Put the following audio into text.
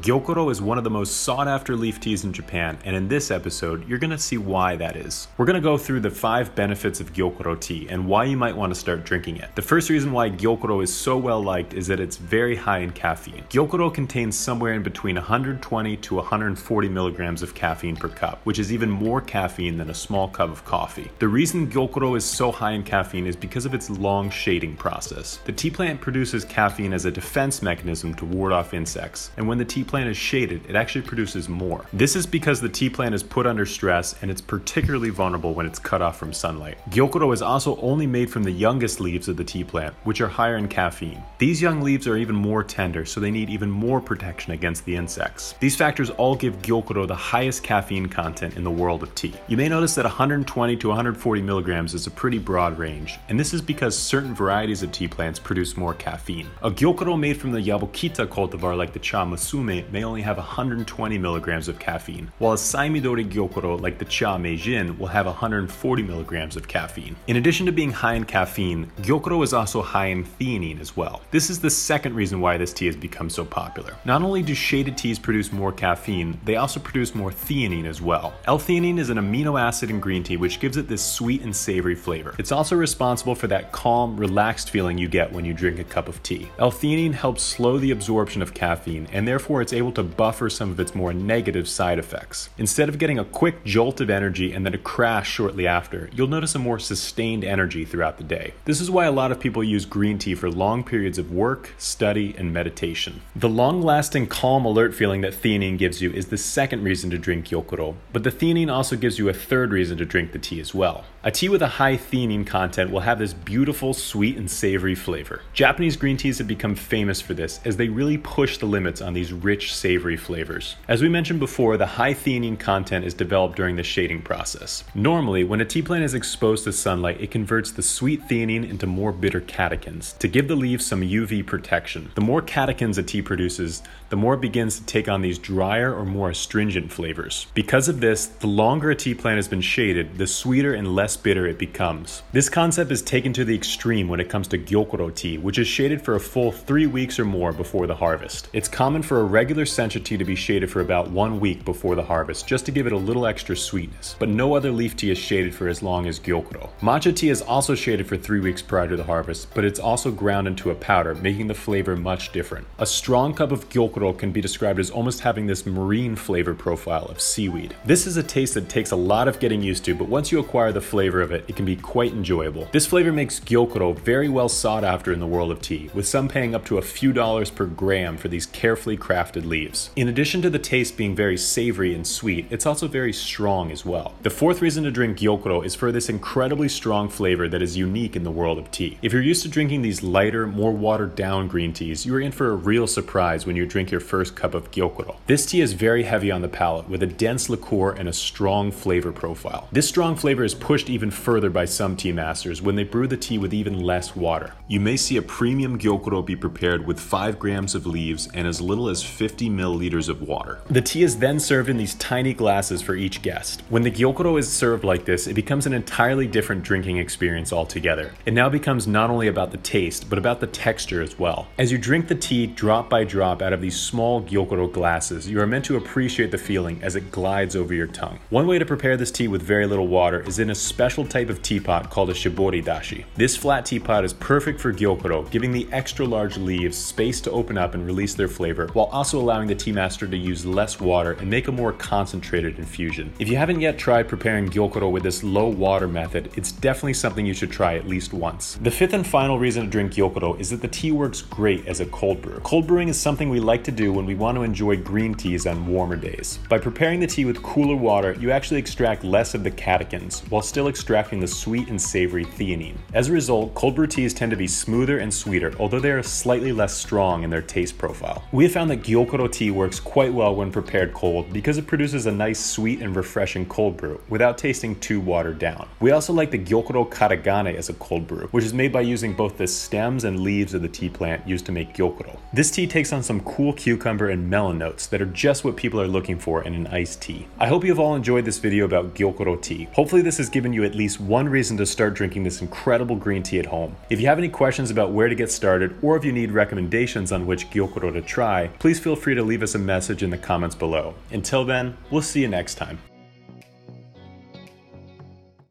Gyokuro is one of the most sought after leaf teas in Japan, and in this episode, you're gonna see why that is. We're gonna go through the five benefits of Gyokuro tea and why you might want to start drinking it. The first reason why Gyokuro is so well liked is that it's very high in caffeine. Gyokuro contains somewhere in between 120 to 140 milligrams of caffeine per cup, which is even more caffeine than a small cup of coffee. The reason Gyokuro is so high in caffeine is because of its long shading process. The tea plant produces caffeine as a defense mechanism to ward off insects, and when the tea plant is shaded, it actually produces more. This is because the tea plant is put under stress and it's particularly vulnerable when it's cut off from sunlight. Gyokuro is also only made from the youngest leaves of the tea plant, which are higher in caffeine. These young leaves are even more tender, so they need even more protection against the insects. These factors all give Gyokuro the highest caffeine content in the world of tea. You may notice that 120 to 140 milligrams is a pretty broad range, and this is because certain varieties of tea plants produce more caffeine. A Gyokuro made from the Yabukita cultivar like the Cha Musume may only have 120 milligrams of caffeine, while a Saimidori Gyokuro like the Cha Meijin will have 140 milligrams of caffeine. In addition to being high in caffeine, Gyokuro is also high in theanine as well. This is the second reason why this tea has become so popular. Not only do shaded teas produce more caffeine, they also produce more theanine as well. L-theanine is an amino acid in green tea which gives it this sweet and savory flavor. It's also responsible for that calm, relaxed feeling you get when you drink a cup of tea. L-theanine helps slow the absorption of caffeine and therefore it's able to buffer some of its more negative side effects. Instead of getting a quick jolt of energy and then a crash shortly after, you'll notice a more sustained energy throughout the day. This is why a lot of people use green tea for long periods of work, study, and meditation. The long lasting calm alert feeling that theanine gives you is the second reason to drink Gyokuro, but the theanine also gives you a third reason to drink the tea as well. A tea with a high theanine content will have this beautiful, sweet, and savory flavor. Japanese green teas have become famous for this as they really push the limits on these rich, savory flavors. As we mentioned before, the high theanine content is developed during the shading process. Normally, when a tea plant is exposed to sunlight, it converts the sweet theanine into more bitter catechins to give the leaves some UV protection. The more catechins a tea produces, the more it begins to take on these drier or more astringent flavors. Because of this, the longer a tea plant has been shaded, the sweeter and less bitter it becomes. This concept is taken to the extreme when it comes to Gyokuro tea, which is shaded for a full three weeks or more before the harvest. It's common for a regular sencha tea to be shaded for about one week before the harvest, just to give it a little extra sweetness, but no other leaf tea is shaded for as long as Gyokuro. Matcha tea is also shaded for three weeks prior to the harvest, but it's also ground into a powder, making the flavor much different. A strong cup of Gyokuro can be described as almost having this marine flavor profile of seaweed. This is a taste that takes a lot of getting used to, but once you acquire the flavor of it, it can be quite enjoyable. This flavor makes Gyokuro very well sought after in the world of tea, with some paying up to a few dollars per gram for these carefully crafted leaves. In addition to the taste being very savory and sweet, it's also very strong as well. The fourth reason to drink Gyokuro is for this incredibly strong flavor that is unique in the world of tea. If you're used to drinking these lighter, more watered down green teas, you are in for a real surprise when you drink your first cup of Gyokuro. This tea is very heavy on the palate with a dense liqueur and a strong flavor profile. This strong flavor is pushed even further by some tea masters when they brew the tea with even less water. You may see a premium Gyokuro be prepared with 5 grams of leaves and as little as 50 milliliters of water. The tea is then served in these tiny glasses for each guest. When the Gyokuro is served like this, it becomes an entirely different drinking experience altogether. It now becomes not only about the taste, but about the texture as well. As you drink the tea drop by drop out of these small Gyokuro glasses, you are meant to appreciate the feeling as it glides over your tongue. One way to prepare this tea with very little water is in a special type of teapot called a shibori dashi. This flat teapot is perfect for Gyokuro, giving the extra large leaves space to open up and release their flavor, while also allowing the tea master to use less water and make a more concentrated infusion. If you haven't yet tried preparing Gyokuro with this low water method, it's definitely something you should try at least once. The fifth and final reason to drink Gyokuro is that the tea works great as a cold brew. Cold brewing is something we like to do when we want to enjoy green teas on warmer days. By preparing the tea with cooler water, you actually extract less of the catechins while still extracting the sweet and savory theanine. As a result, cold brew teas tend to be smoother and sweeter, although they are slightly less strong in their taste profile. We have found that Gyokuro tea works quite well when prepared cold because it produces a nice sweet and refreshing cold brew without tasting too watered down. We also like the Gyokuro Karigane as a cold brew, which is made by using both the stems and leaves of the tea plant used to make Gyokuro. This tea takes on some cool cucumber and melon notes that are just what people are looking for in an iced tea. I hope you have all enjoyed this video about Gyokuro tea. Hopefully this has given you at least one reason to start drinking this incredible green tea at home. If you have any questions about where to get started or if you need recommendations on which Gyokuro to try, please feel feel free to leave us a message in the comments below. Until then, we'll see you next time.